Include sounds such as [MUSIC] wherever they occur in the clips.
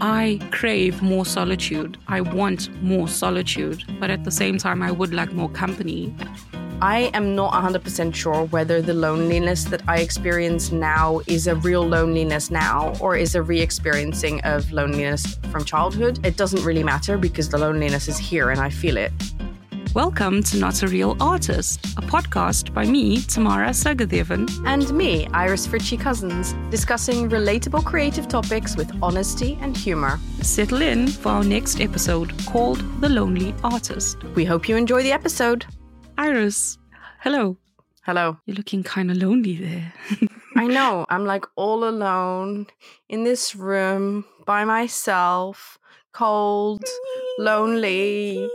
I crave more solitude. I want more solitude, but at the same time, I would like more company. I am not 100% sure whether the loneliness that I experience now is a real loneliness now or is a re experiencing of loneliness from childhood. It doesn't really matter because the loneliness is here and I feel it. Welcome to Not a Real Artist, a podcast by me, Tamara Sagadevan. And me, Iris Fritchie Cousins, discussing relatable creative topics with honesty and humor. Settle in for our next episode called The Lonely Artist. We hope you enjoy the episode. Iris, hello. Hello. You're looking kind of lonely there. [LAUGHS] I know. I'm like all alone in this room by myself, cold, lonely.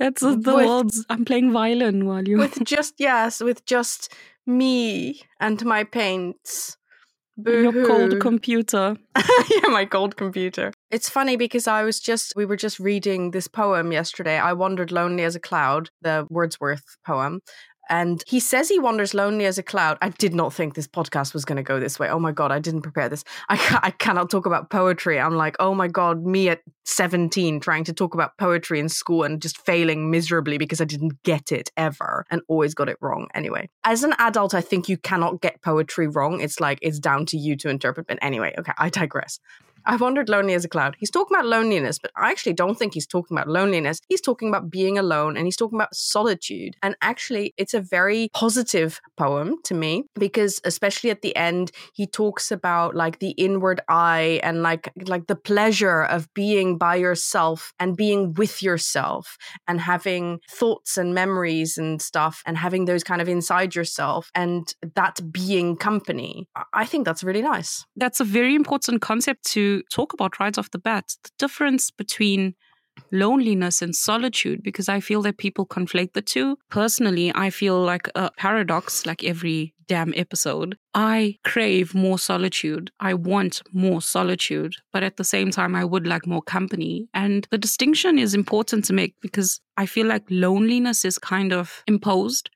That's the With- world's. I'm playing violin while you. with [LAUGHS] just yes, with just me and my paints. your cold computer. [LAUGHS] yeah, my cold computer. It's funny because I was just we were just reading this poem yesterday. I wandered lonely as a cloud, the Wordsworth poem. And he says he wanders lonely as a cloud. I did not think this podcast was going to go this way. Oh my God, I didn't prepare this. I, ca- I cannot talk about poetry. I'm like, oh my God, me at 17 trying to talk about poetry in school and just failing miserably because I didn't get it ever and always got it wrong. Anyway, as an adult, I think you cannot get poetry wrong. It's like, it's down to you to interpret. But anyway, okay, I digress. I wandered lonely as a cloud. He's talking about loneliness, but I actually don't think he's talking about loneliness. He's talking about being alone and he's talking about solitude. And actually, it's a very positive poem to me because especially at the end, he talks about like the inward eye and like like the pleasure of being by yourself and being with yourself and having thoughts and memories and stuff and having those kind of inside yourself and that being company. I- think that's really nice. That's a very important concept to talk about right off the bat. The difference between loneliness and solitude, because I feel that people conflate the two. Personally, I feel like a paradox, like every damn episode. I crave more solitude. I want more solitude, but at the same time, I would like more company. And the distinction is important to make because I feel like loneliness is kind of imposed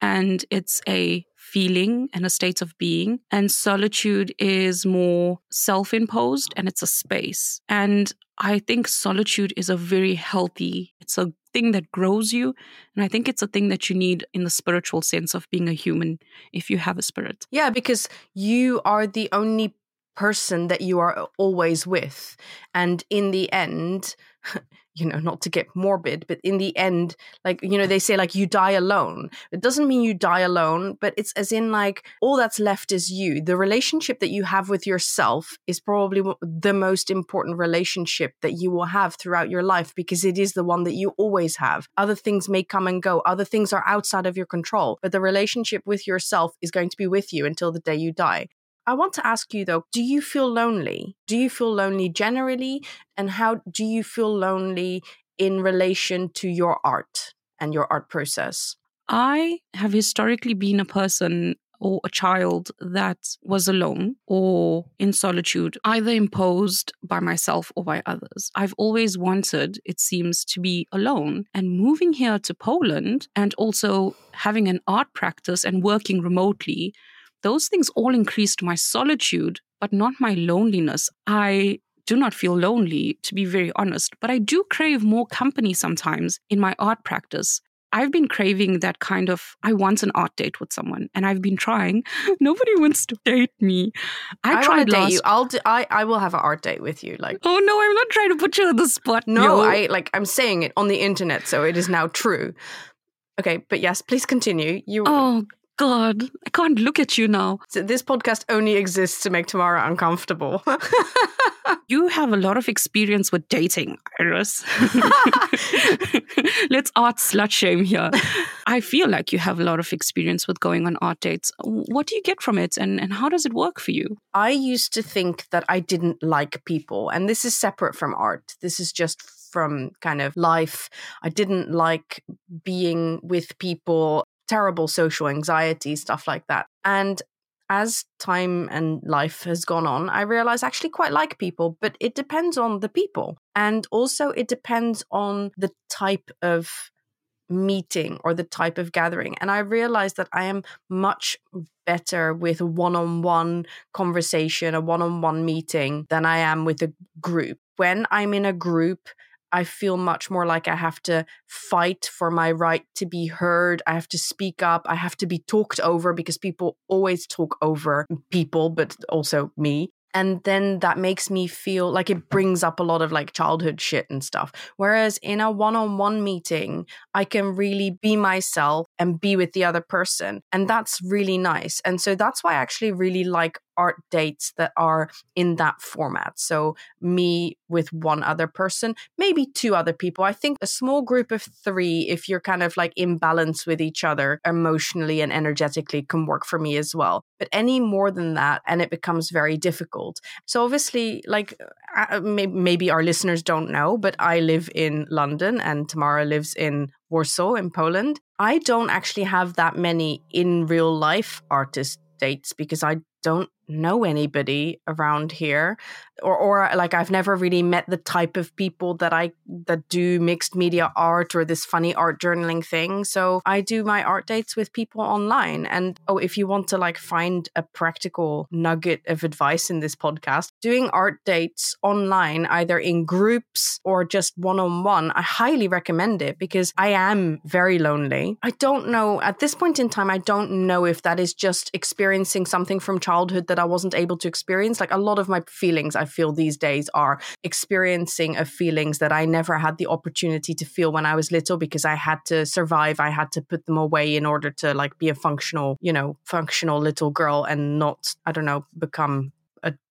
and it's a feeling and a state of being. And solitude is more self imposed and it's a space. And I think solitude is a very healthy, it's a thing that grows you. And I think it's a thing that you need in the spiritual sense of being a human if you have a spirit. Yeah, because you are the only person that you are always with. And in the end, [LAUGHS] you know, not to get morbid, but in the end, like, you know, they say like you die alone. It doesn't mean you die alone, but it's as in like all that's left is you. The relationship that you have with yourself is probably the most important relationship that you will have throughout your life because it is the one that you always have. Other things may come and go, other things are outside of your control, but the relationship with yourself is going to be with you until the day you die. I want to ask you though, do you feel lonely? Do you feel lonely generally? And how do you feel lonely in relation to your art and your art process? I have historically been a person or a child that was alone or in solitude, either imposed by myself or by others. I've always wanted, it seems, to be alone. And moving here to Poland and also having an art practice and working remotely, those things all increased my solitude, but not my loneliness. I do not feel lonely, to be very honest, but I do crave more company sometimes in my art practice. I've been craving that kind of, I want an art date with someone, and I've been trying. [LAUGHS] Nobody wants to date me. I, I, tried to date last. you. I'll. Do, I. I will have an art date with you. Like. Oh no, I'm not trying to put you on the spot. No, yo. I like. I'm saying it on the internet, so it is now true. Okay, but yes, please continue. You. Oh God, I can't look at you now. So this podcast only exists to make Tamara uncomfortable. [LAUGHS] You have a lot of experience with dating, Iris. [LAUGHS] Let's art slut shame here. I feel like you have a lot of experience with going on art dates. What do you get from it and, and how does it work for you? I used to think that I didn't like people, and this is separate from art. This is just from kind of life. I didn't like being with people, terrible social anxiety, stuff like that. And as time and life has gone on, I realize I actually quite like people, but it depends on the people. And also, it depends on the type of meeting or the type of gathering. And I realized that I am much better with one on one conversation, a one on one meeting, than I am with a group. When I'm in a group, I feel much more like I have to fight for my right to be heard. I have to speak up. I have to be talked over because people always talk over people, but also me and then that makes me feel like it brings up a lot of like childhood shit and stuff whereas in a one-on-one meeting i can really be myself and be with the other person and that's really nice and so that's why i actually really like art dates that are in that format. So, me with one other person, maybe two other people. I think a small group of three, if you're kind of like in balance with each other emotionally and energetically, can work for me as well. But any more than that, and it becomes very difficult. So, obviously, like uh, maybe our listeners don't know, but I live in London and Tamara lives in Warsaw in Poland. I don't actually have that many in real life artist dates because I don't know anybody around here or or like I've never really met the type of people that I that do mixed media art or this funny art journaling thing. So I do my art dates with people online. And oh, if you want to like find a practical nugget of advice in this podcast, doing art dates online, either in groups or just one on one, I highly recommend it because I am very lonely. I don't know at this point in time, I don't know if that is just experiencing something from childhood that I wasn't able to experience. Like a lot of my feelings I feel these days are experiencing of feelings that I never had the opportunity to feel when I was little because I had to survive. I had to put them away in order to like be a functional, you know, functional little girl and not, I don't know, become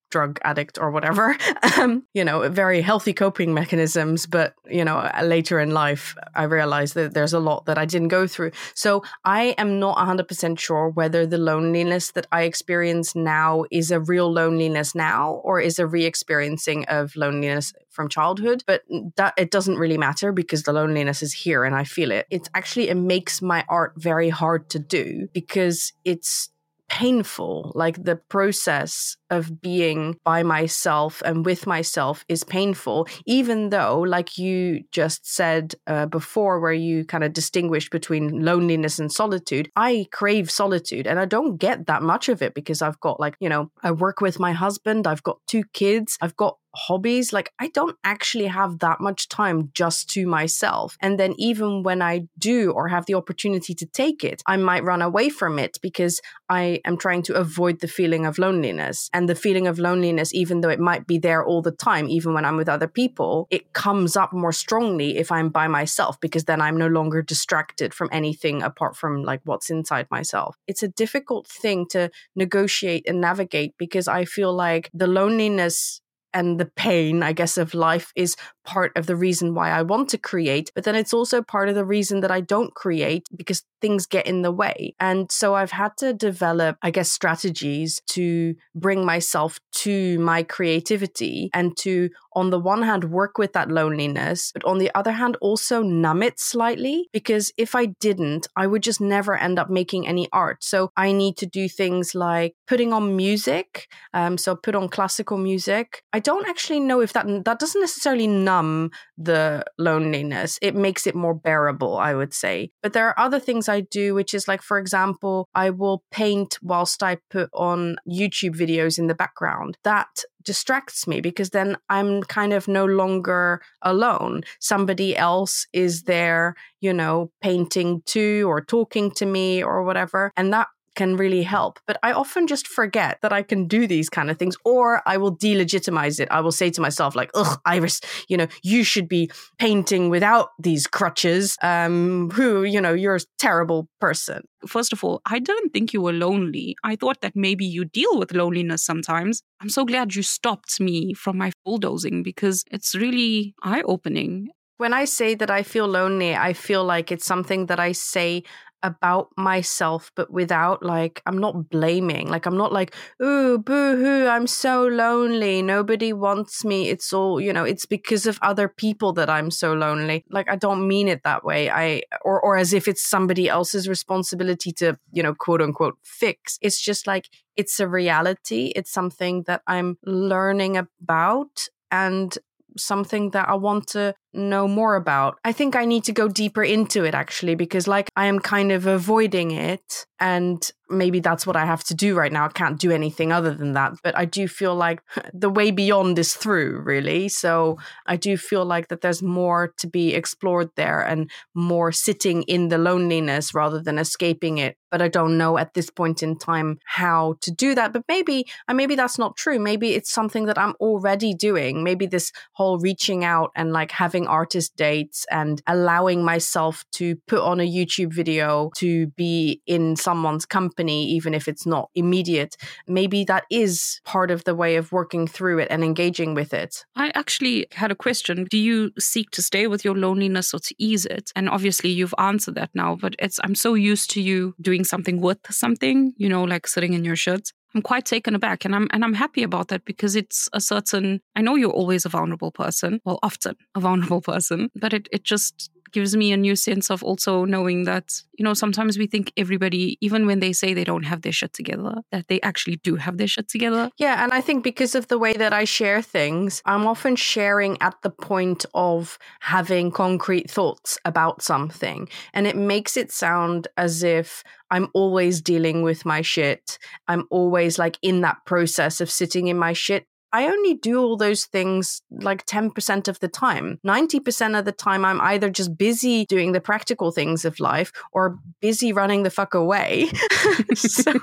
drug addict or whatever. [LAUGHS] Um, you know, very healthy coping mechanisms. But, you know, later in life, I realized that there's a lot that I didn't go through. So I am not 100% sure whether the loneliness that I experience now is a real loneliness now or is a re experiencing of loneliness from childhood. But that it doesn't really matter because the loneliness is here and I feel it. It's actually, it makes my art very hard to do because it's painful. Like the process of being by myself and with myself is painful, even though, like you just said uh, before, where you kind of distinguished between loneliness and solitude, I crave solitude and I don't get that much of it because I've got, like, you know, I work with my husband, I've got two kids, I've got hobbies, like I don't actually have that much time just to myself. And then even when I do or have the opportunity to take it, I might run away from it because I am trying to avoid the feeling of loneliness. And the feeling of loneliness, even though it might be there all the time, even when I'm with other people, it comes up more strongly if I'm by myself because then I'm no longer distracted from anything apart from like what's inside myself. It's a difficult thing to negotiate and navigate because I feel like the loneliness and the pain, I guess, of life is part of the reason why I want to create. But then it's also part of the reason that I don't create because things get in the way. And so I've had to develop, I guess, strategies to bring myself to my creativity and to, on the one hand, work with that loneliness, but on the other hand, also numb it slightly. Because if I didn't, I would just never end up making any art. So I need to do things like putting on music. Um, so put on classical music. I don't actually know if that that doesn't necessarily numb the loneliness. It makes it more bearable, I would say. But there are other things I do, which is like, for example, I will paint whilst I put on YouTube videos in the background. That distracts me because then I'm kind of no longer alone. Somebody else is there, you know, painting too or talking to me or whatever. And that can really help. But I often just forget that I can do these kind of things, or I will delegitimize it. I will say to myself, like, ugh, Iris, you know, you should be painting without these crutches. Um, who, you know, you're a terrible person. First of all, I didn't think you were lonely. I thought that maybe you deal with loneliness sometimes. I'm so glad you stopped me from my bulldozing because it's really eye opening. When I say that I feel lonely, I feel like it's something that I say about myself, but without like, I'm not blaming. Like, I'm not like, ooh, boo hoo, I'm so lonely. Nobody wants me. It's all, you know, it's because of other people that I'm so lonely. Like, I don't mean it that way. I, or, or as if it's somebody else's responsibility to, you know, quote unquote fix. It's just like, it's a reality. It's something that I'm learning about. And something that I want to know more about. I think I need to go deeper into it actually, because like I am kind of avoiding it. And maybe that's what I have to do right now. I can't do anything other than that. But I do feel like [LAUGHS] the way beyond is through, really. So I do feel like that there's more to be explored there and more sitting in the loneliness rather than escaping it. But I don't know at this point in time how to do that. But maybe, and maybe that's not true. Maybe it's something that I'm already doing. Maybe this whole reaching out and like having artist dates and allowing myself to put on a YouTube video to be in someone's company, even if it's not immediate. Maybe that is part of the way of working through it and engaging with it. I actually had a question. Do you seek to stay with your loneliness or to ease it? And obviously you've answered that now, but it's I'm so used to you doing something with something, you know, like sitting in your shit. I'm quite taken aback and I'm and I'm happy about that because it's a certain I know you're always a vulnerable person, well often a vulnerable [LAUGHS] person, but it, it just gives me a new sense of also knowing that, you know, sometimes we think everybody, even when they say they don't have their shit together, that they actually do have their shit together. Yeah. And I think because of the way that I share things, I'm often sharing at the point of having concrete thoughts about something. And it makes it sound as if I'm always dealing with my shit. I'm always like in that process of sitting in my shit. I only do all those things like 10% of the time. 90% of the time, I'm either just busy doing the practical things of life or busy running the fuck away. [LAUGHS] so,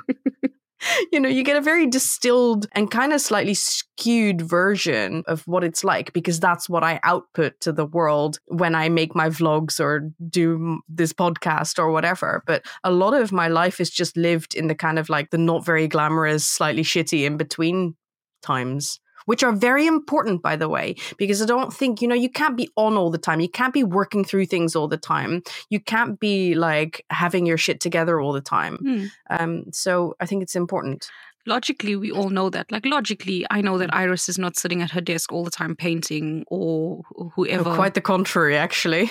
you know, you get a very distilled and kind of slightly skewed version of what it's like because that's what I output to the world when I make my vlogs or do this podcast or whatever. But a lot of my life is just lived in the kind of like the not very glamorous, slightly shitty in between times which are very important, by the way, because I don't think, you know, you can't be on all the time. You can't be working through things all the time. You can't be like having your shit together all the time. Mm. Um, so I think it's important. Logically, we all know that. Like, logically, I know that Iris is not sitting at her desk all the time painting or whoever. Oh, quite the contrary, actually.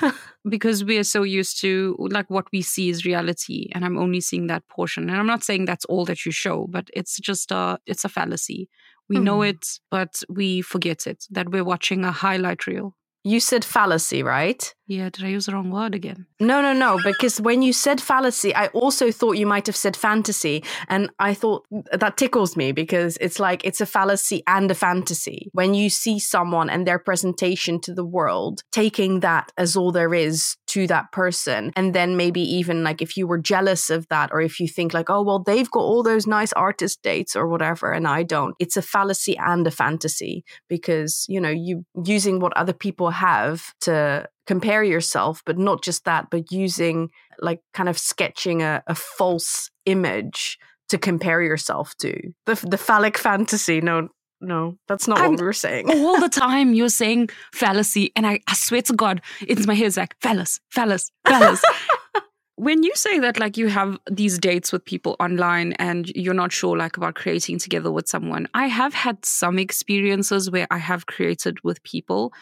[LAUGHS] because we are so used to like what we see is reality and i'm only seeing that portion and i'm not saying that's all that you show but it's just a it's a fallacy we mm. know hmm. it but we forget it that we're watching a highlight reel you said fallacy, right? Yeah, did I use the wrong word again? No, no, no. Because when you said fallacy, I also thought you might have said fantasy. And I thought that tickles me because it's like it's a fallacy and a fantasy. When you see someone and their presentation to the world, taking that as all there is to that person. And then maybe even like if you were jealous of that, or if you think like, oh, well, they've got all those nice artist dates or whatever, and I don't, it's a fallacy and a fantasy because, you know, you using what other people have to compare yourself, but not just that, but using like kind of sketching a, a false image to compare yourself to the the phallic fantasy. No, no, that's not I'm, what we were saying. all the [LAUGHS] time you're saying fallacy, and I, I swear to God, it's my head. It's like phallus, phallus, phallus. when you say that like you have these dates with people online and you're not sure like about creating together with someone i have had some experiences where i have created with people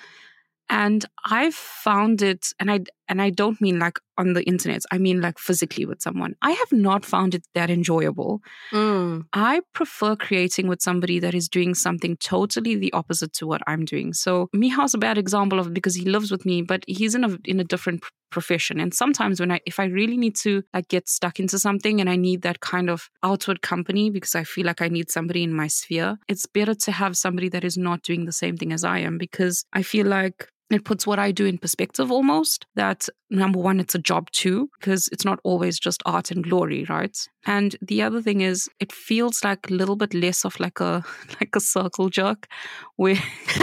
and I've found it, and I and I don't mean like on the internet. I mean like physically with someone. I have not found it that enjoyable. Mm. I prefer creating with somebody that is doing something totally the opposite to what I'm doing. So Miha's a bad example of because he lives with me, but he's in a in a different profession. And sometimes when I if I really need to like get stuck into something and I need that kind of outward company because I feel like I need somebody in my sphere, it's better to have somebody that is not doing the same thing as I am because I feel like it puts what I do in perspective almost. That number one, it's a job too, because it's not always just art and glory, right? And the other thing is it feels like a little bit less of like a [LAUGHS] like a circle jerk where [LAUGHS]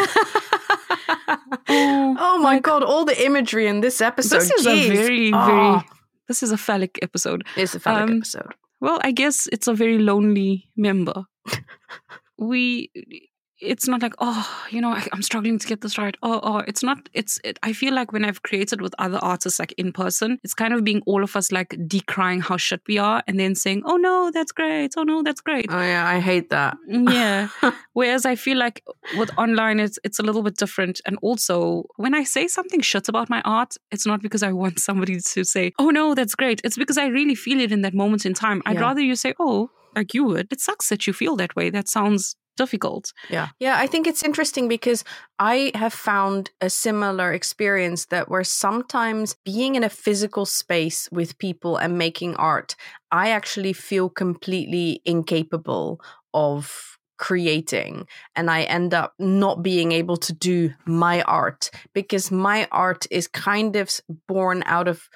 oh, oh, my like, god, all the imagery in this episode. This is Jeez. a very, oh. very this is a phallic episode. It's a phallic um, episode. Well, I guess it's a very lonely member. [LAUGHS] we it's not like oh you know I, am struggling to get this right. Oh oh it's not it's it, i feel like when i've created with other artists like in person it's kind of being all of us like decrying how shit we are and then saying oh no that's great. Oh no that's great. Oh yeah i hate that. Mm, yeah. [LAUGHS] Whereas i feel like with online it's it's a little bit different. And also when i say something shit about my art it's not because i want somebody to say oh no that's great. It's because i really feel it in that moment in time. I'd yeah. rather you say oh like you would. It sucks that you feel that way. That sounds difficult. Yeah. Yeah. I think it's interesting because I have found a similar experience that where sometimes being in a physical space with people and making art, I actually feel completely incapable of creating and I end up not being able to do my art because my art is kind of born out of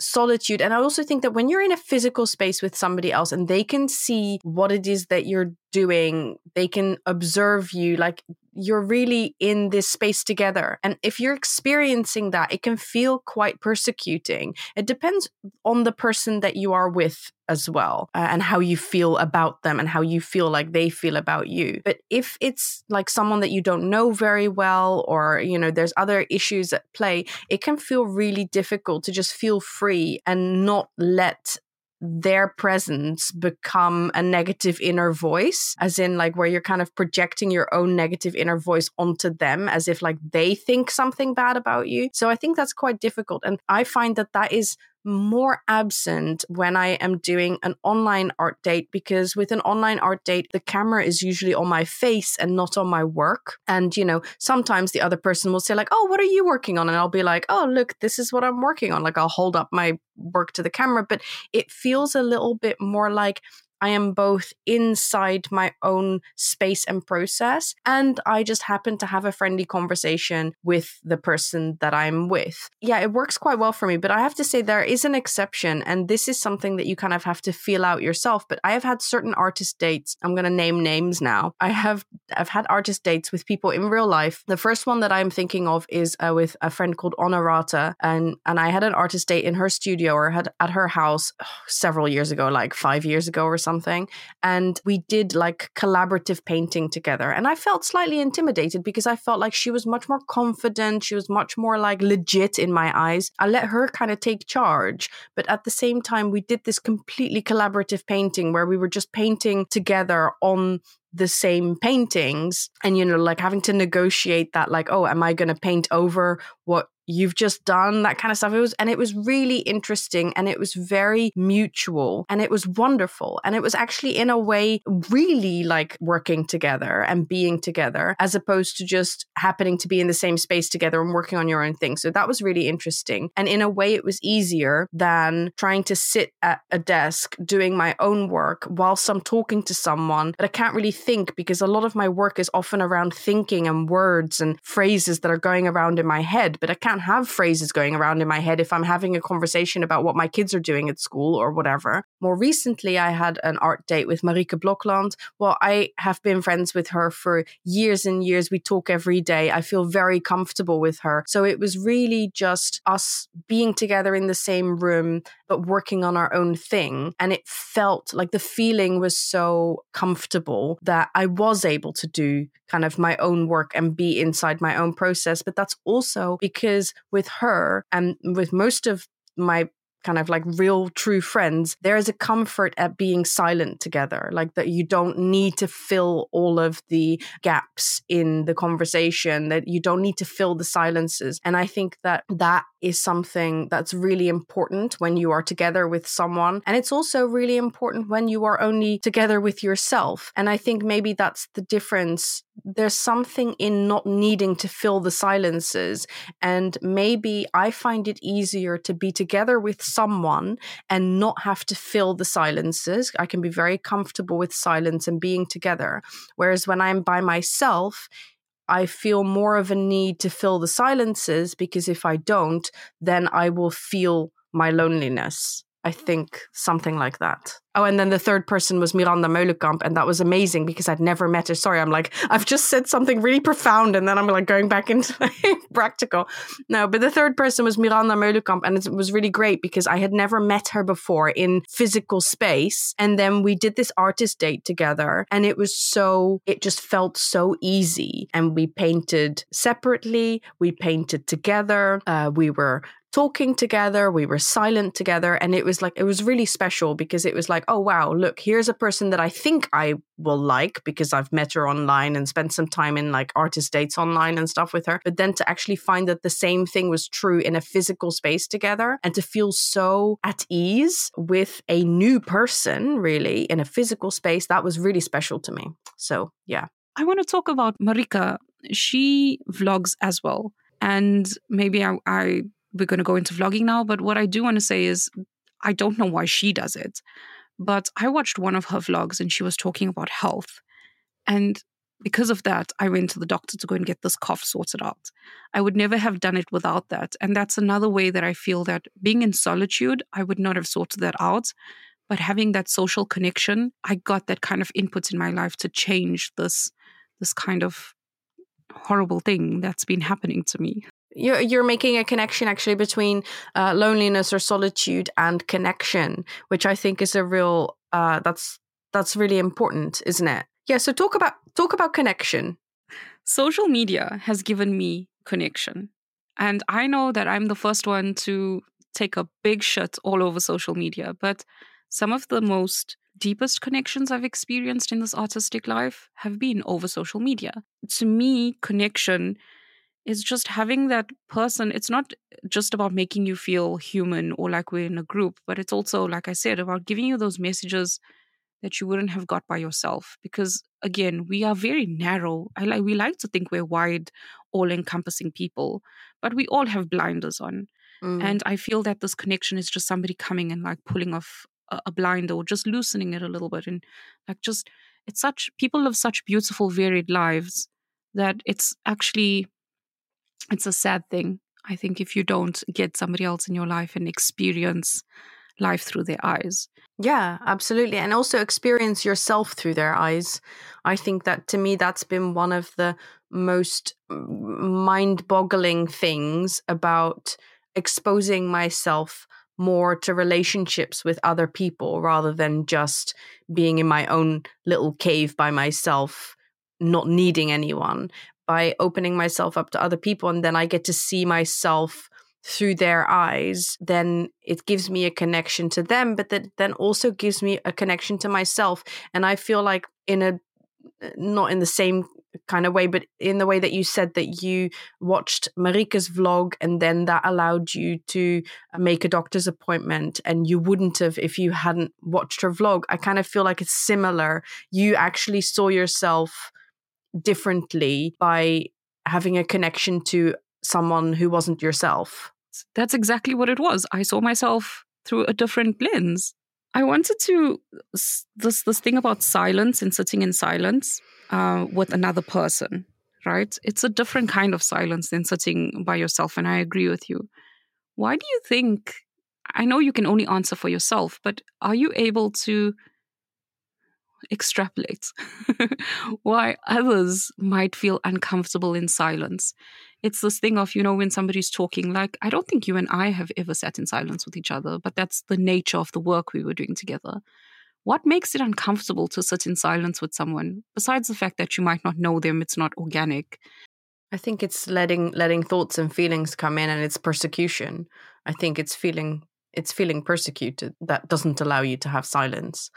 solitude. And I also think that when you're in a physical space with somebody else and they can see what it is that you're doing, they can observe you, like you're really in this space together. And if you're experiencing that, it can feel quite persecuting. It depends on the person that you are with as well uh, and how you feel about them and how you feel like they feel about you. But if it's like someone that you don't know very well or, you know, there's other issues at play, it can feel really difficult to just feel free and not let their presence become a negative inner voice as in like where you're kind of projecting your own negative inner voice onto them as if like they think something bad about you. So i think that's quite difficult and i find that that is more absent when I am doing an online art date because with an online art date, the camera is usually on my face and not on my work. And, you know, sometimes the other person will say, like, oh, what are you working on? And I'll be like, oh, look, this is what I'm working on. Like, I'll hold up my work to the camera, but it feels a little bit more like I am both inside my own space and process, and I just happen to have a friendly conversation with the person that I'm with. Yeah, it works quite well for me, but I have to say there is an exception, and this is something that you kind of have to feel out yourself. But I have had certain artist dates. I'm going to name names now. I have I've had artist dates with people in real life. The first one that I'm thinking of is uh, with a friend called Honorata, and and I had an artist date in her studio or had at her house oh, several years ago, like five years ago or something something. And we did like collaborative painting together. And I felt slightly intimidated because I felt like she was much more confident. She was much more like legit in my eyes. I let her kind of take charge. But at the same time, we did this completely collaborative painting where we were just painting together on the same paintings and you know like having to negotiate that like oh am i going to paint over what you've just done that kind of stuff. It was and it was really interesting and it was very mutual and it was wonderful. And it was actually in a way really like working together and being together as opposed to just happening to be in the same space together and working on your own thing. So that was really interesting. And in a way it was easier than trying to sit at a desk doing my own work whilst I'm talking to someone that I can't really think because a lot of my work is often around thinking and words and phrases that are going around in my head but I can't can't have phrases going around in my head if I'm having a conversation about what my kids are doing at school or whatever. More recently, I had an art date with Marieke Blokland. Well, I have been friends with her for years and years. We talk every day. I feel very comfortable with her. So it was really just us being together in the same room, but working on our own thing. And it felt like the feeling was so comfortable that I was able to do kind of my own work and be inside my own process. But that's also because with her and with most of my kind of like real true friends, there is a comfort at being silent together. Like that you don't need to fill all of the gaps in the conversation, that you don't need to fill the silences. And I think that that is something that's really important when you are together with someone. And it's also really important when you are only together with yourself. And I think maybe that's the difference. There's something in not needing to fill the silences. And maybe I find it easier to be together with someone and not have to fill the silences. I can be very comfortable with silence and being together. Whereas when I'm by myself, I feel more of a need to fill the silences because if I don't, then I will feel my loneliness. I think something like that. Oh, and then the third person was Miranda Meulenkamp, and that was amazing because I'd never met her. Sorry, I'm like, I've just said something really profound, and then I'm like going back into [LAUGHS] practical. No, but the third person was Miranda Meulenkamp, and it was really great because I had never met her before in physical space. And then we did this artist date together, and it was so, it just felt so easy. And we painted separately, we painted together, uh, we were talking together, we were silent together, and it was like, it was really special because it was like, oh, wow, look, here's a person that I think I will like because I've met her online and spent some time in like artist dates online and stuff with her. But then to actually find that the same thing was true in a physical space together and to feel so at ease with a new person, really, in a physical space, that was really special to me. So, yeah. I want to talk about Marieke. She vlogs as well. And maybe I, I we're going to go into vlogging now, but what I do want to say is I don't know why she does it. But I watched one of her vlogs and she was talking about health. And because of that, I went to the doctor to go and get this cough sorted out. I would never have done it without that. And that's another way that I feel that being in solitude, I would not have sorted that out. But having that social connection, I got that kind of input in my life to change this this kind of horrible thing that's been happening to me. You're, you're making a connection actually between uh, loneliness or solitude and connection, which I think is a real uh, that's that's really important, isn't it? Yeah. So talk about talk about connection. Social media has given me connection, and I know that I'm the first one to take a big shit all over social media, but some of the most deepest connections I've experienced in this artistic life have been over social media. To me, connection is just having that person. It's not just about making you feel human or like we're in a group, but it's also, like I said, about giving you those messages that you wouldn't have got by yourself because again we are very narrow i like we like to think we're wide all encompassing people but we all have blinders on mm. and i feel that this connection is just somebody coming and like pulling off a, a blind or just loosening it a little bit and like just it's such people live such beautiful varied lives that it's actually it's a sad thing. I think if you don't get somebody else in your life and experience life through their eyes. Yeah absolutely and also experience yourself through their eyes. I think that to me that's been one of the most mind boggling things about exposing myself more to relationships with other people rather than just being in my own little cave by myself, not needing anyone. By opening myself up to other people, and then I get to see myself through their eyes, then it gives me a connection to them, but that then also gives me a connection to myself. And I feel like in a not in the same kind of way, but in the way that you said that you watched Marieke's vlog and then that allowed you to make a doctor's appointment and you wouldn't have if you hadn't watched her vlog. I kind of feel like it's similar. You actually saw yourself differently by having a connection to someone who wasn't yourself. That's exactly what it was. I saw myself through a different lens. I wanted to this this thing about silence and sitting in silence uh, with another person, right? It's a different kind of silence than sitting by yourself, and I agree with you. Why do you think? I know you can only answer for yourself, but are you able to extrapolate [LAUGHS] why others might feel uncomfortable in silence? It's this thing of, you know, when somebody's talking, like, I don't think you and I have ever sat in silence with each other, but that's the nature of the work we were doing together. What makes it uncomfortable to sit in silence with someone, besides the fact that you might not know them, it's not organic? I think it's letting letting thoughts and feelings come in and it's persecution. I think it's feeling it's feeling persecuted that doesn't allow you to have silence.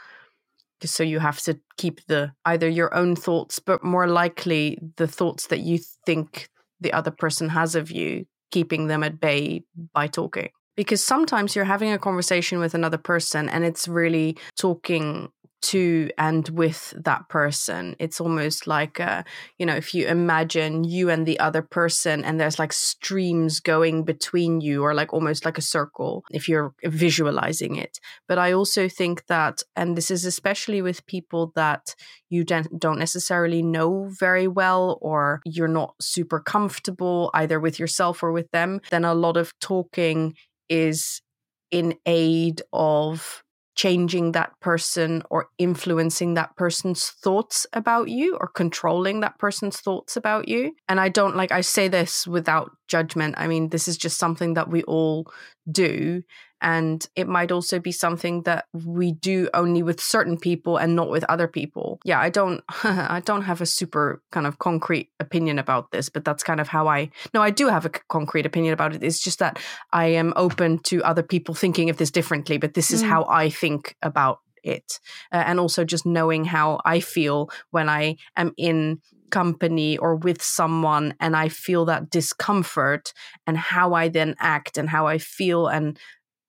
So you have to keep the either your own thoughts, but more likely the thoughts that you think the other person has of you, keeping them at bay by talking. Because sometimes you're having a conversation with another person and it's really talking to and with that person. It's almost like, uh, you know, if you imagine you and the other person and there's like streams going between you, or like almost like a circle, if you're visualizing it. But I also think that, and this is especially with people that you don't necessarily know very well, or you're not super comfortable either with yourself or with them, then a lot of talking is in aid of changing that person or influencing that person's thoughts about you or controlling that person's thoughts about you. And I don't like, I say this without judgment. I mean, this is just something that we all do and it might also be something that we do only with certain people and not with other people. Yeah i don't [LAUGHS] i don't have a super kind of concrete opinion about this but that's kind of how i no i do have a concrete opinion about it. It's just that i am open to other people thinking of this differently but this is mm. how i think about it. Uh, and also just knowing how i feel when i am in company or with someone and I feel that discomfort and how I then act and how I feel and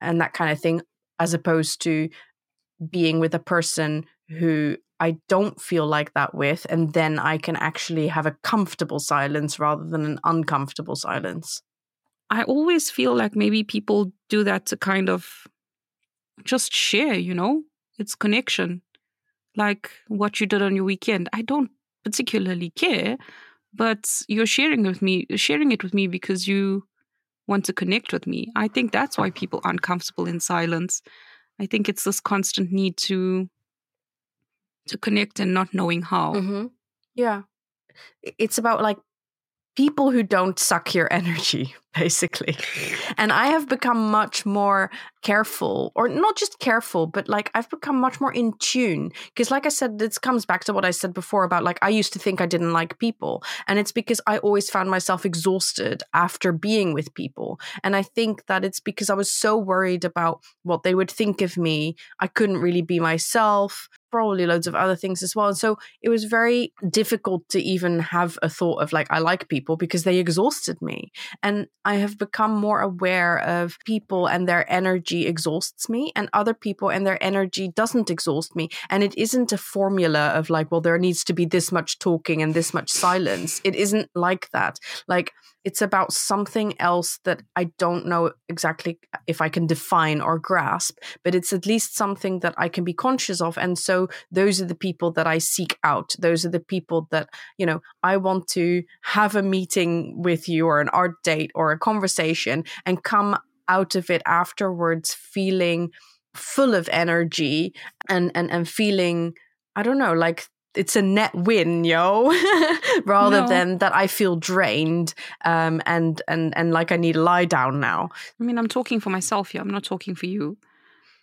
and that kind of thing, as opposed to being with a person who I don't feel like that with, and then I can actually have a comfortable silence rather than an uncomfortable silence. I always feel like maybe people do that to kind of just share, you know? It's connection. Like what you did on your weekend. I don't particularly care, but you're sharing with me, sharing it with me because you want to connect with me. I think that's why people aren't comfortable in silence. I think it's this constant need to to connect and not knowing how. Mm-hmm. Yeah. It's about like people who don't suck your [LAUGHS] energy, [LAUGHS] basically. And I have become much more careful, or not just careful, but like I've become much more in tune. Because, like I said, this comes back to what I said before about like I used to think I didn't like people. And it's because I always found myself exhausted after being with people. And I think that it's because I was so worried about what they would think of me. I couldn't really be myself probably loads of other things as well. And so it was very difficult to even have a thought of like, I like people because they exhausted me. And I have become more aware of people and their energy exhausts me, and other people and their energy doesn't exhaust me. And it isn't a formula of like, well, there needs to be this much talking and this much silence. It isn't like that. Like, it's about something else that I don't know exactly if I can define or grasp, but it's at least something that I can be conscious of. And so those are the people that I seek out. Those are the people that, you know, I want to have a meeting with you or an art date or a conversation and come out of it afterwards feeling full of energy and and and feeling I don't know, like it's a net win, yo, [LAUGHS] rather no. than that I feel drained um, and and and like I need to lie down now. I mean, I'm talking for myself here. I'm not talking for you,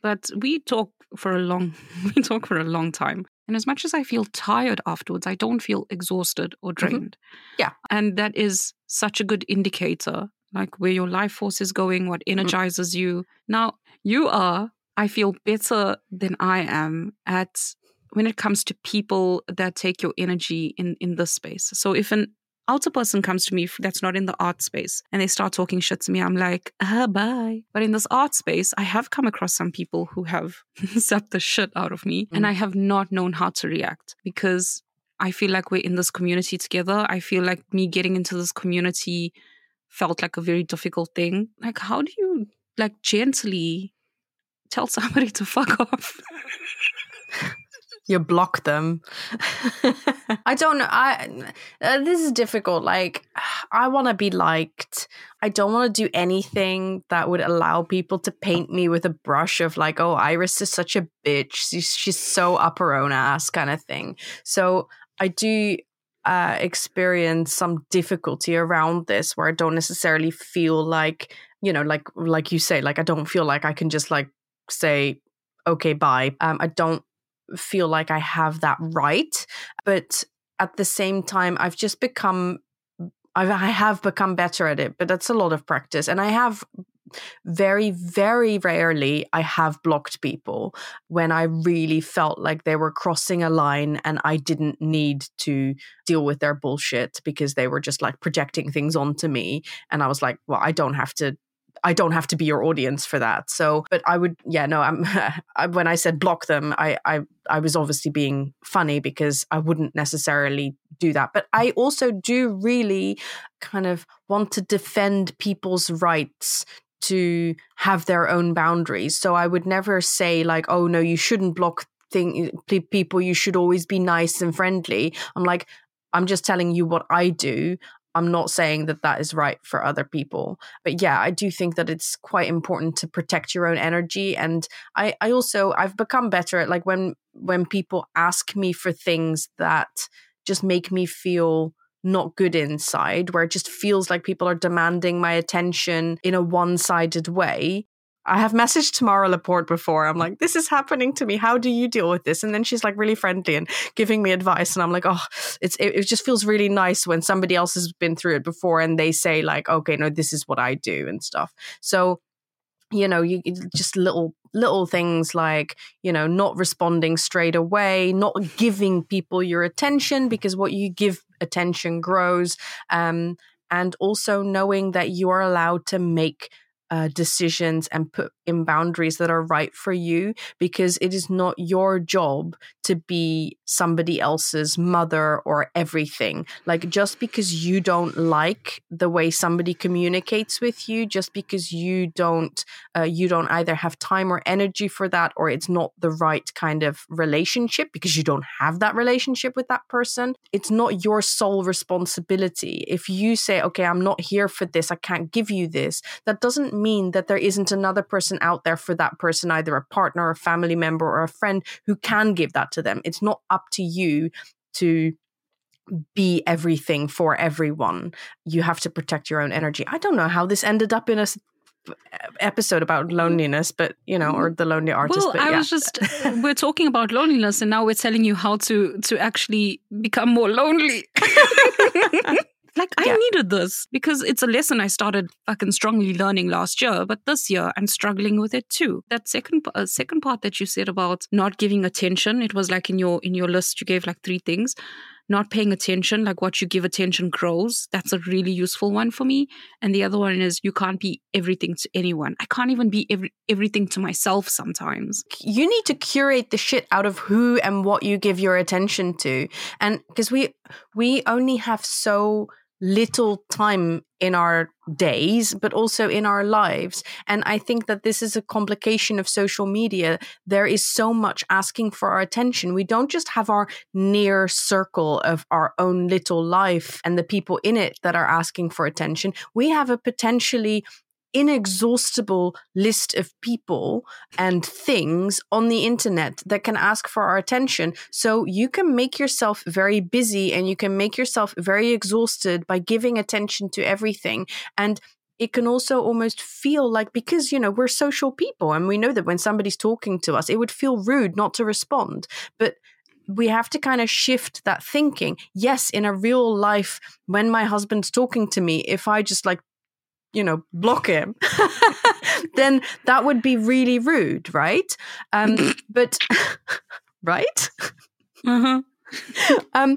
but we talk for a long [LAUGHS] we talk for a long time. And as much as I feel tired afterwards, I don't feel exhausted or mm-hmm. drained. Mm-hmm. Yeah, and that is such a good indicator, like where your life force is going, what mm-hmm. energizes mm-hmm. you. Now you are. I feel better than I am at when it comes to people that take your energy in in this space. So if an outer person comes to me that's not in the art space and they start talking shit to me, I'm like, ah, bye. But in this art space, I have come across some people who have [LAUGHS] zapped the shit out of me mm. and I have not known how to react because I feel like we're in this community together. I feel like me getting into this community felt like a very difficult thing. Like, how do you like gently tell somebody to fuck off? [LAUGHS] you block them. [LAUGHS] I don't know. I uh, this is difficult. Like I want to be liked. I don't want to do anything that would allow people to paint me with a brush of like, oh, Iris is such a bitch. She's, she's so up her own ass kind of thing. So I do uh, experience some difficulty around this where I don't necessarily feel like, you know, like like you say, like I don't feel like I can just like say okay bye um, i don't feel like I have that right. But at the same time, I've just become, I've, I have become better at it, but that's a lot of practice. And I have very, very rarely I have blocked people when I really felt like they were crossing a line and I didn't need to deal with their bullshit because they were just like projecting things onto me. And I was like, well, I don't have to I don't have to be your audience for that. So, but I would, yeah, no, I'm, [LAUGHS] when I said block them, I, I, I was obviously being funny because I wouldn't necessarily do that. But I also do really kind of want to defend people's rights to have their own boundaries. So I would never say like, oh no, you shouldn't block thing people. You should always be nice and friendly. I'm like, I'm just telling you what I do. I'm not saying that that is right for other people. But yeah, I do think that it's quite important to protect your own energy. And I, I also, I've become better at like when, when people ask me for things that just make me feel not good inside, where it just feels like people are demanding my attention in a one sided way. I have messaged Tamara Laporte before. I'm like, this is happening to me. How do you deal with this? And then she's like really friendly and giving me advice. And I'm like, oh, it's it, it, just feels really nice when somebody else has been through it before and they say like, okay, no, this is what I do and stuff. So, you know, you just little little things like you know not responding straight away, not giving people your attention because what you give attention grows, um, and also knowing that you are allowed to make uh, decisions and put in boundaries that are right for you because it is not your job to be somebody else's mother or everything. Like, just because you don't like the way somebody communicates with you, just because you don't, uh, you don't either have time or energy for that, or it's not the right kind of relationship because you don't have that relationship with that person, it's not your sole responsibility. If you say, okay, I'm not here for this, I can't give you this, that doesn't mean that there isn't another person out there for that person, either a partner, a family member, or a friend who can give that to them. It's not up to you to be everything for everyone. You have to protect your own energy. I don't know how this ended up in a episode about mm-hmm. loneliness, but you know, or mm-hmm. the lonely artist. Well, but, I was just we're talking about loneliness, and now we're telling you how to to actually become more lonely. [LAUGHS] [LAUGHS] like I Yeah. needed this because it's a lesson I started fucking strongly learning last year, but this year I'm struggling with it too. That second uh, second part that you said about not giving attention, it was like in your in your list you gave like three things. Not paying attention, like what you give attention grows. That's a really useful one for me. And the other one is you can't be everything to anyone. I can't even be every, everything to myself sometimes. you need to curate the shit out of who and what you give your attention to and because we we only have so little time in our days but also in our lives. And i think that this is a complication of social media. There is so much asking for our attention. We don't just have our near circle of our own little life and the people in it that are asking for attention. We have a potentially inexhaustible list of people and things on the internet that can ask for our attention. So you can make yourself very busy and you can make yourself very exhausted by giving attention to everything. And it can also almost feel like because you know we're social people and we know that when somebody's talking to us it would feel rude not to respond but we have to kind of shift that thinking yes in a real life when my husband's talking to me if i just like you know block him [LAUGHS] then that would be really rude right um [LAUGHS] but [LAUGHS] right Uh-huh. um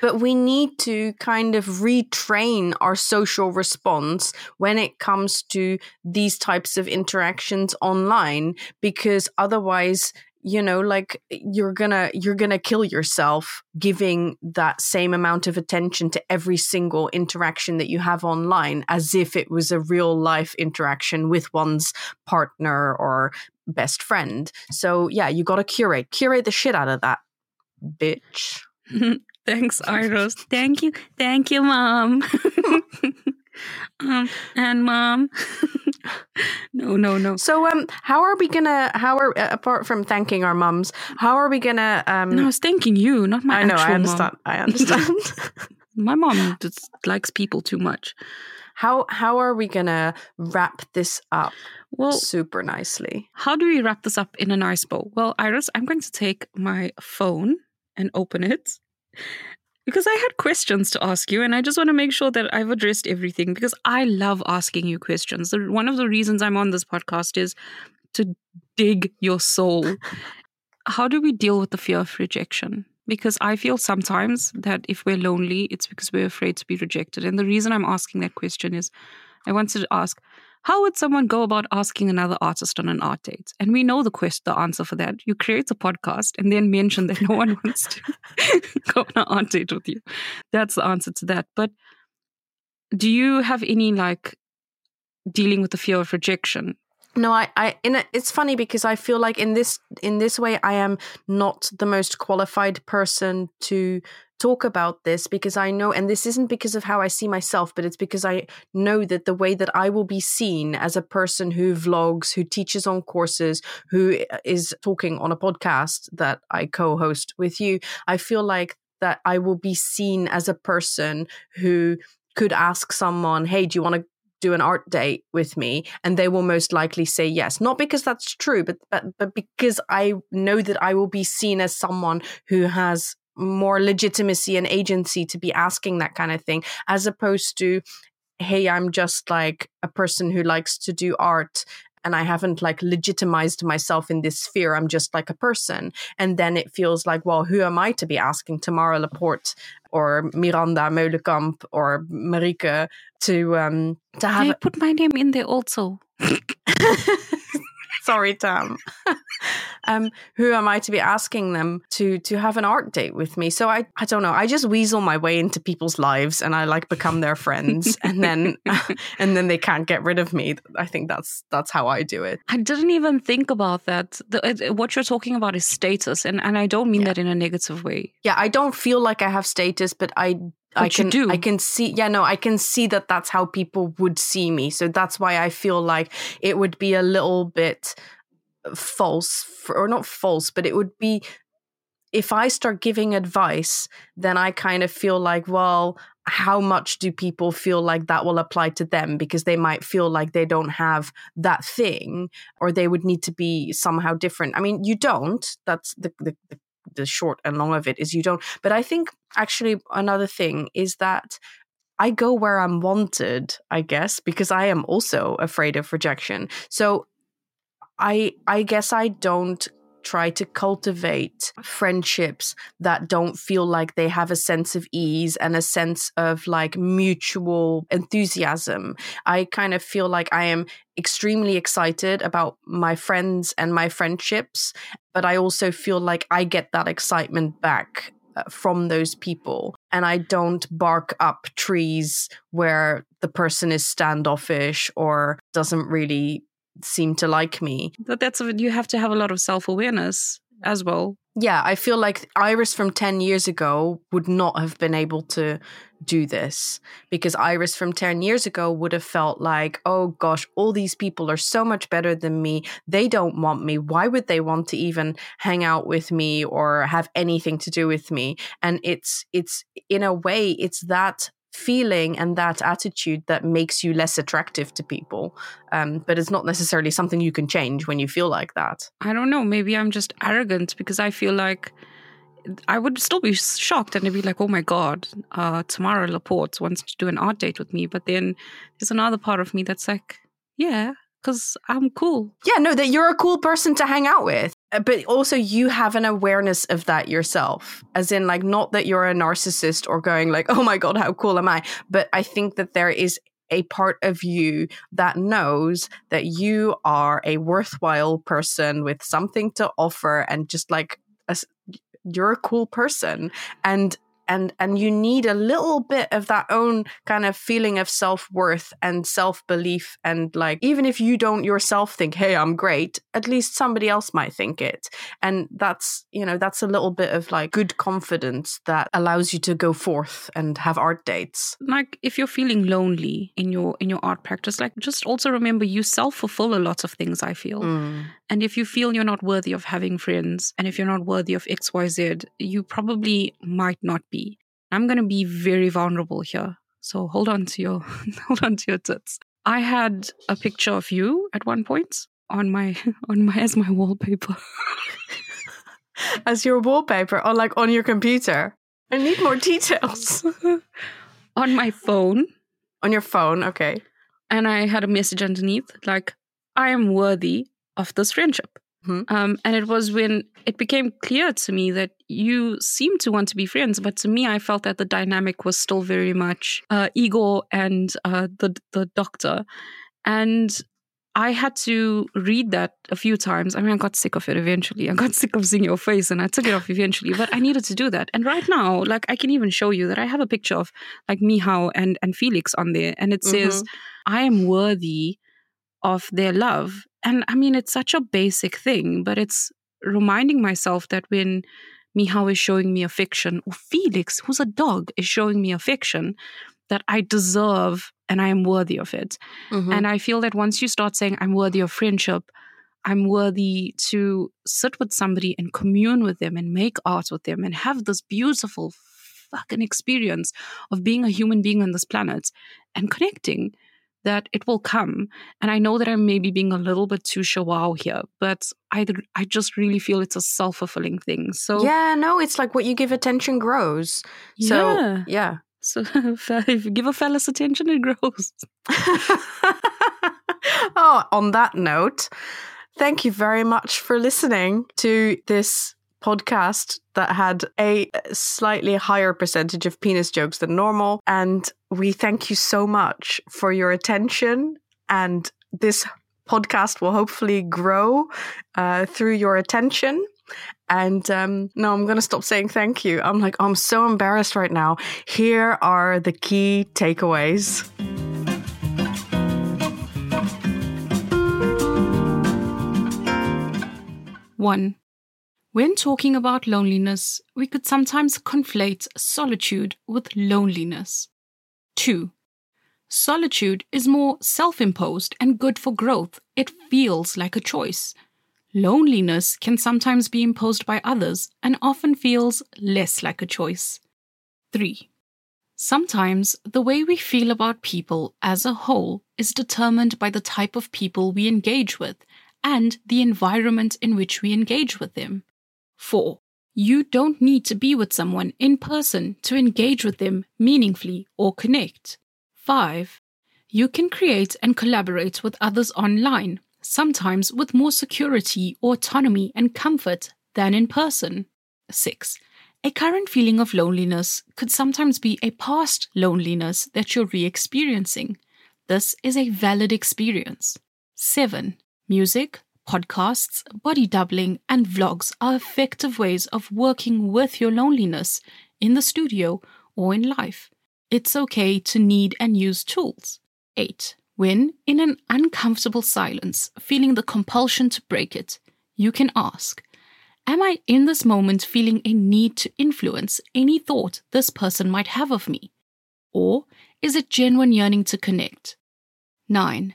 but we need to kind of retrain our social response when it comes to these types of interactions online because otherwise you know like you're gonna you're gonna kill yourself giving that same amount of attention to every single interaction that you have online as if it was a real life interaction with one's partner or best friend so yeah you gotta curate curate the shit out of that bitch [LAUGHS] Thanks, [LAUGHS] Iris. Thank you. Thank you, Mom. [LAUGHS] um, and Mom. [LAUGHS] no, no, no. So, um, how are we gonna? How are uh, apart from thanking our mums? How are we gonna? Um, No, I was thanking you, not my I know. actual I understand. I [LAUGHS] understand. My mom just likes people too much. how how are we gonna wrap this up Well, super nicely? how do we wrap this up in a nice bow? Well, Iris, I'm going to take my phone and open it because I had questions to ask you, and I just want to make sure that I've addressed everything because I love asking you questions. One of the reasons I'm on this podcast is to dig your soul. [LAUGHS] How do we deal with the fear of rejection? Because I feel sometimes that if we're lonely, it's because we're afraid to be rejected. And the reason I'm asking that question is I wanted to ask how would someone go about asking another artist on an art date? And we know the quest, the answer for that. You create a podcast and then mention that no one [LAUGHS] wants to [LAUGHS] go on an art date with you. That's the answer to that. But do you have any like dealing with the fear of rejection? No, I, I, in a, it's funny because I feel like in this, in this way, I am not the most qualified person to talk about this because I know, and this isn't because of how I see myself, but it's because I know that the way that I will be seen as a person who vlogs, who teaches on courses, who is talking on a podcast that I co-host with you, I feel like that I will be seen as a person who could ask someone, "Hey, do you want to do an art date with me and they will most likely say yes. Not because that's true but but but because i know that i will be seen as someone who has more legitimacy and agency to be asking that kind of thing as opposed to hey i'm just like a person who likes to do art and I haven't like legitimized myself in this sphere. I'm just like a person. And then it feels like, well, who am I to be asking Tamara Laporte or Miranda Meulenkamp or Marieke to um to have They put my name in there also. [LAUGHS] sorry tam [LAUGHS] um who am i to be asking them to to have an art date with me so i i don't know i just weasel my way into people's lives and i like become their friends [LAUGHS] and then [LAUGHS] and then they can't get rid of me i think that's that's how i do it I didn't even think about that. The, what you're talking about is status, and, and I don't mean Yeah. that in a negative way. yeah i don't feel like i have status but i I But you can do. I can see yeah no I can see that that's how people would see me so that's why I feel like it would be a little bit false for, or not false but it would be if I start giving advice then I kind of feel like well how much do people feel like that will apply to them? Because they might feel like they don't have that thing or they would need to be somehow different. I mean you don't. That's the the, the, the short and long of it is you don't. But i think actually another thing is that I go where I'm wanted, I guess, because I am also afraid of rejection. So I I guess I don't try to cultivate friendships that don't feel like they have a sense of ease and a sense of like mutual enthusiasm. I kind of feel like I am extremely excited about my friends and my friendships, but I also feel like I get that excitement back uh, from those people and I don't bark up trees where the person is standoffish or doesn't really seem to like me. But that's you have to have a lot of self awareness as well. Yeah, I feel like Iris from 10 years ago would not have been able to do this because Iris from 10 years ago would have felt like, oh gosh, all these people are so much better than me. They don't want me. Why would they want to even hang out with me or have anything to do with me? And it's, it's in a way, it's that feeling and that attitude that makes you less attractive to people. Um, but it's not necessarily something you can change when you feel like that. I don't know. Maybe I'm just arrogant because I feel like I would still be shocked and I'd be like, oh my God, uh, Tamara Laporte wants to do an art date with me. But then there's another part of me that's like, yeah, because I'm cool. Yeah, no, that you're a cool person to hang out with. Uh, But also, you have an awareness of that yourself. As in, like, not that you're a narcissist or going, like, oh my God, how cool am I? But I think that there is a part of you that knows that you are a worthwhile person with something to offer and just like a you're a cool person and and and you need a little bit of that own kind of feeling of self-worth and self-belief and like even if you don't yourself think hey i'm great at least somebody else might think it and that's you know that's a little bit of like good confidence that allows you to go forth and have art dates Like if you're feeling lonely in your in your art practice, like just also remember you self fulfill a lot of things. I feel, Mm. And if you feel you're not worthy of having friends, and if you're not worthy of X Y Z, you probably might not be. I'm going to be very vulnerable here, so hold on to your [LAUGHS] hold on to your tits. I had a picture of you at one point on my [LAUGHS] on my as my wallpaper. [LAUGHS] as your wallpaper or like on your computer i need more details on my phone on your phone okay and I had a message underneath like, I am worthy of this friendship. Mhm. Um, and it was when it became clear to me that you seemed to want to be friends, but to me, I felt that the dynamic was still very much uh, Igor and uh, the the doctor, and I had to read that a few times. I mean, I got sick of it eventually. I got [LAUGHS] sick of seeing your face, and I took it off eventually. But I needed to do that. And right now, like, I can even show you that I have a picture of like Mihao and and Felix on there, and it says. I am worthy of their love. And I mean, it's such a basic thing, but it's reminding myself that when Mihao is showing me affection, or Felix, who's a dog, is showing me affection, that I deserve and I am worthy of it. Mhm. And I feel that once you start saying, I'm worthy of friendship, I'm worthy to sit with somebody and commune with them and make art with them and have this beautiful fucking experience of being a human being on this planet and connecting, that it will come. And I know that I'm maybe being a little bit too chihuahua here, but I, I just really feel it's a self fulfilling thing. So, yeah no it's like what you give attention grows so yeah. yeah So [LAUGHS] if you give a phallus attention, it grows. [LAUGHS] oh, on that note, thank you very much for listening to this podcast that had a slightly higher percentage of penis jokes than normal. And we thank you so much for your attention. And this podcast will hopefully grow uh, through your attention. And um, no, I'm going to stop saying thank you. I'm like, I'm so embarrassed right now. Here are the key takeaways. 1. When talking about loneliness, we could sometimes conflate solitude with loneliness. 2. Solitude is more self imposed and good for growth. It feels like a choice. Loneliness can sometimes be imposed by others and often feels less like a choice. 3. Sometimes the way we feel about people as a whole is determined by the type of people we engage with and the environment in which we engage with them. 4. You don't need to be with someone in person to engage with them meaningfully or connect. 5. You can create and collaborate with others online, sometimes with more security, autonomy, and comfort than in person. 6. A current feeling of loneliness could sometimes be a past loneliness that you're re experiencing. This is a valid experience. 7. Music, podcasts, body doubling, and vlogs are effective ways of working with your loneliness in the studio or in life. It's okay to need and use tools. 8. When in an uncomfortable silence, feeling the compulsion to break it, you can ask, Am I in this moment feeling a need to influence any thought this person might have of me? Or is it genuine yearning to connect? 9.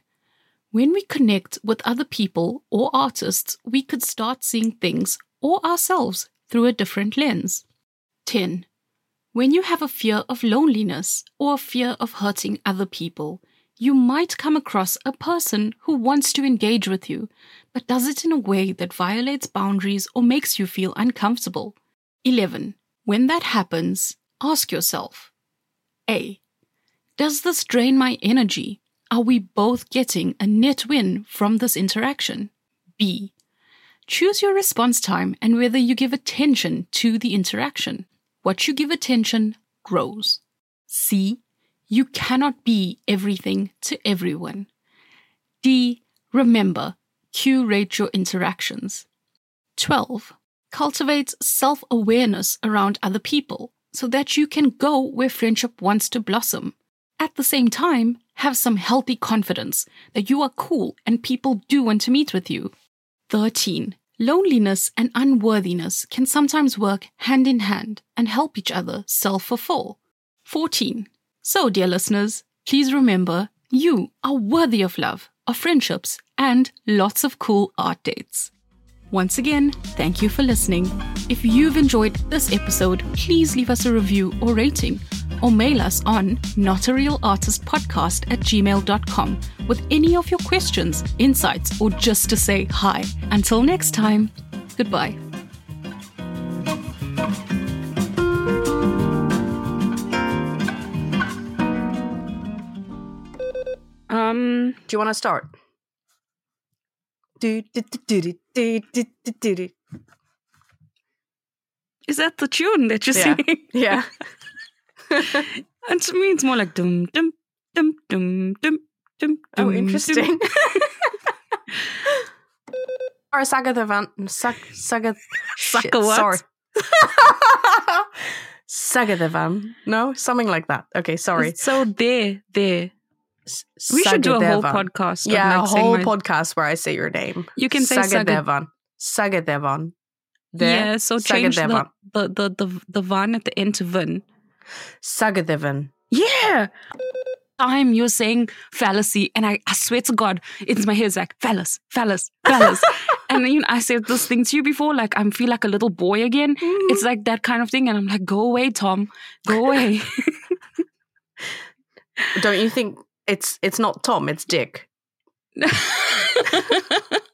When we connect with other people or artists, we could start seeing things or ourselves through a different lens. 10. When you have a fear of loneliness or a fear of hurting other people, you might come across a person who wants to engage with you, but does it in a way that violates boundaries or makes you feel uncomfortable. 11. When that happens, ask yourself A. Does this drain my energy? Are we both getting a net win from this interaction? B. Choose your response time and whether you give attention to the interaction. What you give attention grows. C. You cannot be everything to everyone. D. Remember, curate your interactions. 12. Cultivate self awareness around other people so that you can go where friendship wants to blossom. At the same time, have some healthy confidence that you are cool and people do want to meet with you. 13. Loneliness and unworthiness can sometimes work hand in hand and help each other self fulfill. 14. So, dear listeners, please remember you are worthy of love, of friendships, and lots of cool art dates. Once again, thank you for listening. If you've enjoyed this episode, please leave us a review or rating or mail us on notarealartistpodcast at gmail.com with any of your questions, insights, or just to say hi. Until next time, goodbye. Um, do you want to start? Is that the tune that you're yeah. singing? Yeah. and to me, it's more like dum dum dum dum dum dum. Oh, interesting. [LAUGHS] or Saga the Van Sag, Saga Saga what? Sorry. [LAUGHS] Saga the Van. No, something like that. Okay, sorry. So there, there. We should do a whole podcast. Yeah, a whole my- podcast where I say your name. You can say Saga- Sagadevan. Sagadevan. Yeah, so change the, the, the, the, the van at the end to vin. Sagadevan. Yeah. Time you're saying fallacy, and I, I swear to God, it's my head it's like phallus, phallus, phallus. [LAUGHS] and you know, I said this thing to you before, like I feel like a little boy again. Mm-hmm. It's like that kind of thing, and I'm like, go away, Tom, go away. [LAUGHS] [LAUGHS] Don't you think it's it's not Tom, it's Dick? [LAUGHS] [LAUGHS]